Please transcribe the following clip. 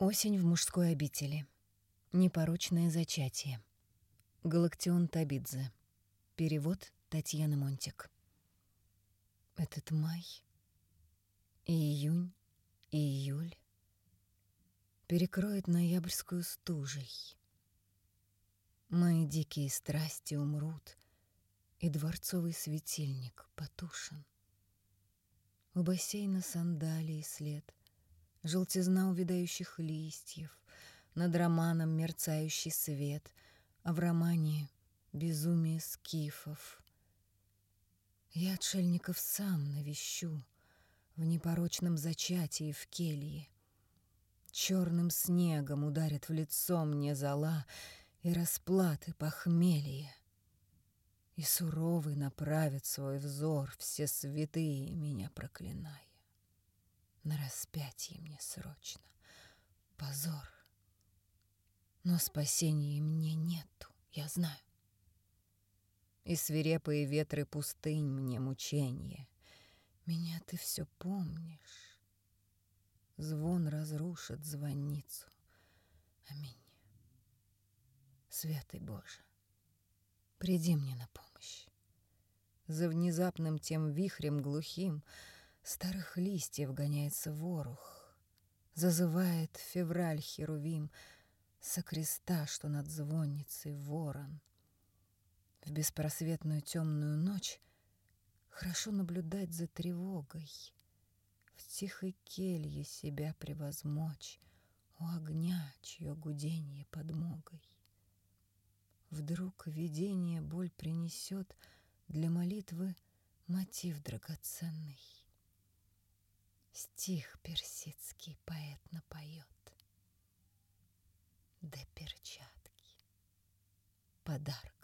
Осень в мужской обители. Непорочное зачатие. Галактион Табидзе. Перевод Татьяны Монтик. Этот май и июнь, и июль перекроет ноябрьскую стужей. Мои дикие страсти умрут, и дворцовый светильник потушен. У бассейна сандалии след, желтизна увядающих листьев, над романом мерцающий свет, а в романе безумие скифов. Я отшельников сам навещу в непорочном зачатии в келье. Черным снегом ударят в лицо мне зола и расплаты похмелья. И суровый направит свой взор все святые меня проклиная. На распятие мне срочно, позор. Но спасения мне нету, я знаю. И свирепые ветры пустынь мне мучение. Меня ты все помнишь. Звон разрушит звонницу. Аминь. Святый Боже, приди мне на помощь. За внезапным тем вихрем глухим Старых листьев гоняется ворох, Зазывает февраль херувим Со креста, что над звонницей ворон. В беспросветную темную ночь Хорошо наблюдать за тревогой, В тихой келье себя превозмочь У огня, чье гудение подмогой. Вдруг видение боль принесет Для молитвы мотив драгоценный. Стих персидский поэт напоет. До перчатки подарок.